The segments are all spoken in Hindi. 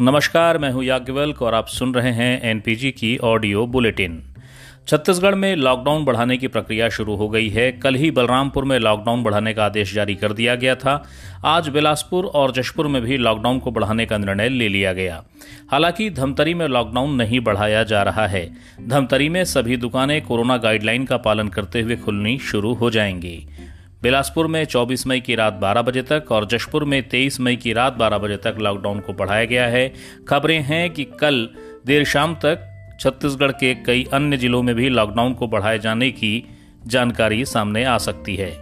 नमस्कार, मैं हूँ याज्ञवल्क और आप सुन रहे हैं एनपीजी की ऑडियो बुलेटिन छत्तीसगढ़ में लॉकडाउन बढ़ाने की प्रक्रिया शुरू हो गई है। कल ही बलरामपुर में लॉकडाउन बढ़ाने का आदेश जारी कर दिया गया था। आज बिलासपुर और जशपुर में भी लॉकडाउन को बढ़ाने का निर्णय ले लिया गया। हालाँकि धमतरी में लॉकडाउन नहीं बढ़ाया जा रहा है। धमतरी में सभी दुकानें कोरोना गाइडलाइन का पालन करते हुए खुलनी शुरू हो जाएँगी। बिलासपुर में 24 मई की रात 12 बजे तक और जशपुर में 23 मई की रात 12 बजे तक लॉकडाउन को बढ़ाया गया है। खबरें हैं कि कल देर शाम तक छत्तीसगढ़ के कई अन्य जिलों में भी लॉकडाउन को बढ़ाए जाने की जानकारी सामने आ सकती है।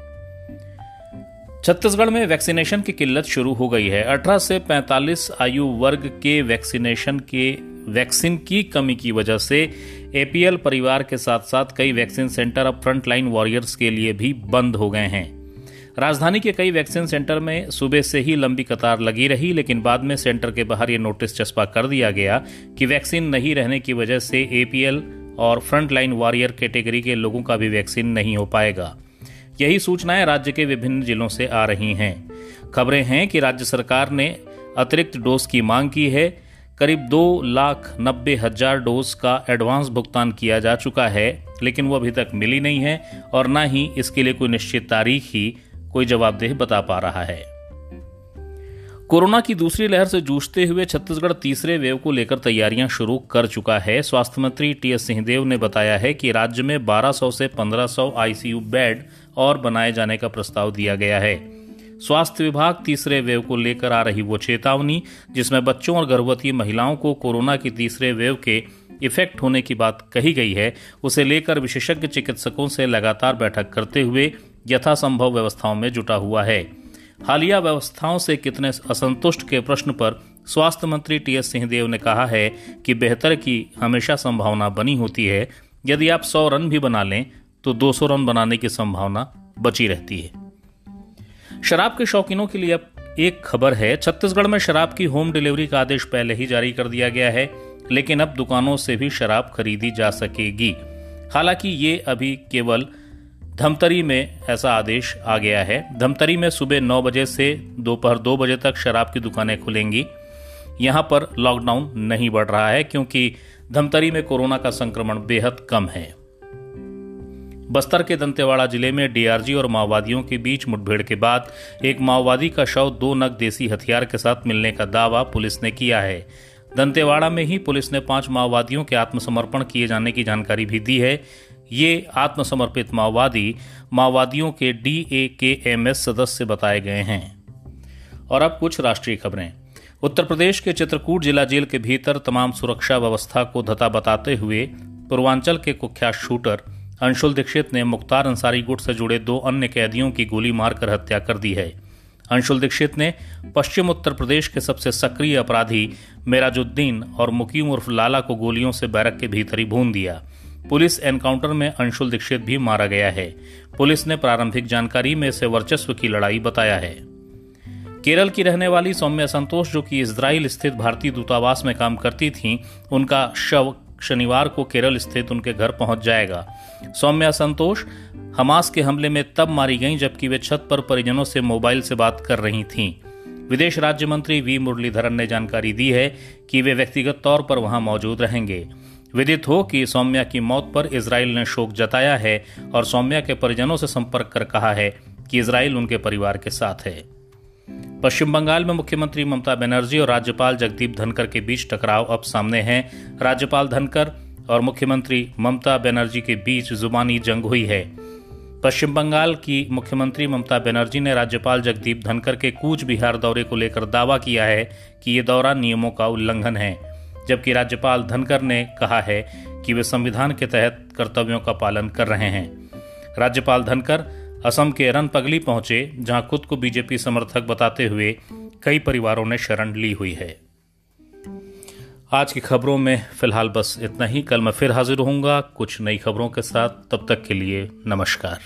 छत्तीसगढ़ में वैक्सीनेशन की किल्लत शुरू हो गई है। 18 से 45 आयु वर्ग के वैक्सीनेशन के, वैक्सीन की कमी की वजह से एपीएल परिवार के साथ साथ कई वैक्सीन सेंटर अब फ्रंटलाइन वॉरियर्स के लिए भी बंद हो गए हैं। राजधानी के कई वैक्सीन सेंटर में सुबह से ही लंबी कतार लगी रही, लेकिन बाद में सेंटर के बाहर ये नोटिस चस्पा कर दिया गया कि वैक्सीन नहीं रहने की वजह से एपीएल और फ्रंटलाइन वॉरियर कैटेगरी के लोगों का भी वैक्सीन नहीं हो पाएगा। यही सूचनाएँ राज्य के विभिन्न जिलों से आ रही हैं। खबरें हैं कि राज्य सरकार ने अतिरिक्त डोज की मांग की है करीब दो लाख नब्बे हज़ार डोज का एडवांस भुगतान किया जा चुका है, लेकिन वो अभी तक मिली नहीं है और न ही इसके लिए कोई निश्चित तारीख ही कोई जवाबदेह बता पा रहा है। कोरोना की दूसरी लहर से जूझते हुए छत्तीसगढ़ तीसरे वेव को लेकर तैयारियाँ शुरू कर चुका है। स्वास्थ्य मंत्री टी एस सिंहदेव ने बताया है कि राज्य में 1200 से 1500 आईसीयू बेड और बनाए जाने का प्रस्ताव दिया गया है। स्वास्थ्य विभाग तीसरे वेव को लेकर आ रही वो चेतावनी, जिसमें बच्चों और गर्भवती महिलाओं को कोरोना की तीसरे वेव के इफ़ेक्ट होने की बात कही गई है, उसे लेकर विशेषज्ञ चिकित्सकों से लगातार बैठक करते हुए यथासंभव व्यवस्थाओं में जुटा हुआ है। हालिया व्यवस्थाओं से कितने असंतुष्ट के प्रश्न पर स्वास्थ्य मंत्री टी एस सिंहदेव ने कहा है कि बेहतर की हमेशा संभावना बनी होती है। यदि आप सौ रन भी बना लें तो 200 रन बनाने की संभावना बची रहती है। शराब के शौकीनों के लिए अब एक खबर है। छत्तीसगढ़ में शराब की होम डिलीवरी का आदेश पहले ही जारी कर दिया गया है, लेकिन अब दुकानों से भी शराब खरीदी जा सकेगी। हालाँकि ये अभी केवल धमतरी में ऐसा आदेश आ गया है। धमतरी में सुबह नौ बजे से दोपहर दो बजे तक शराब की दुकानें खुलेंगी। यहाँ पर लॉकडाउन नहीं बढ़ रहा है, क्योंकि धमतरी में कोरोना का संक्रमण बेहद कम है। बस्तर के दंतेवाड़ा ज़िले में डीआरजी और माओवादियों के बीच मुठभेड़ के बाद एक माओवादी का शव दो नग देसी हथियार के साथ मिलने का दावा पुलिस ने किया है। दंतेवाड़ा में ही पुलिस ने पाँच माओवादियों के आत्मसमर्पण किए जाने की जानकारी भी दी है। ये आत्मसमर्पित माओवादी माओवादियों के डी ए के एम एस सदस्य बताए गए हैं। और अब कुछ राष्ट्रीय खबरें। उत्तर प्रदेश के चित्रकूट जिला जेल के भीतर तमाम सुरक्षा व्यवस्था को धता बताते हुए पूर्वांचल के कुख्यात शूटर अंशुल दीक्षित ने मुख्तार अंसारी गुट से जुड़े दो अन्य कैदियों की गोली मारकर हत्या कर दी है। अंशुल दीक्षित ने पश्चिम उत्तर प्रदेश के सबसे सक्रिय अपराधी मेराजुद्दीन और मुकीम उर्फ़ लाला को गोलियों से बैरक के भीतर ही भून दिया। पुलिस एनकाउंटर में अंशुल दीक्षित भी मारा गया है। पुलिस ने प्रारंभिक जानकारी में इसे वर्चस्व की लड़ाई बताया है। केरल की रहने वाली सौम्या संतोष जो कि इसराइल स्थित भारतीय दूतावास में काम करती थीं, उनका शव शनिवार को केरल स्थित उनके घर पहुँच जाएगा। सौम्या संतोष, हमास के हमले में तब मारी गईं जबकि वे छत पर परिजनों से मोबाइल से बात कर रही थीं। विदेश राज्य मंत्री वी मुरलीधरन ने जानकारी दी है कि वे व्यक्तिगत तौर पर वहाँ मौजूद रहेंगे। विदित हो कि सौम्या की मौत पर इसराइल ने शोक जताया है और सौम्या के परिजनों से संपर्क कर कहा है कि इसराइल उनके परिवार के साथ है। पश्चिम बंगाल में मुख्यमंत्री ममता बनर्जी और राज्यपाल जगदीप धनकर के बीच टकराव अब सामने है। राज्यपाल धनकर और मुख्यमंत्री ममता बनर्जी के बीच जुबानी जंग हुई है। पश्चिम बंगाल की मुख्यमंत्री ममता बनर्जी ने राज्यपाल जगदीप धनकर के कूच बिहार दौरे को लेकर दावा किया है कि ये दौरा नियमों का उल्लंघन है, जबकि राज्यपाल धनकर ने कहा है कि वे संविधान के तहत कर्तव्यों का पालन कर रहे हैं। राज्यपाल धनकर असम के रनपगली पहुँचे, जहाँ खुद को बीजेपी समर्थक बताते हुए कई परिवारों ने शरण ली हुई है। आज की खबरों में फ़िलहाल बस इतना ही। कल मैं फिर हाजिर होऊँगा कुछ नई खबरों के साथ। तब तक के लिए नमस्कार।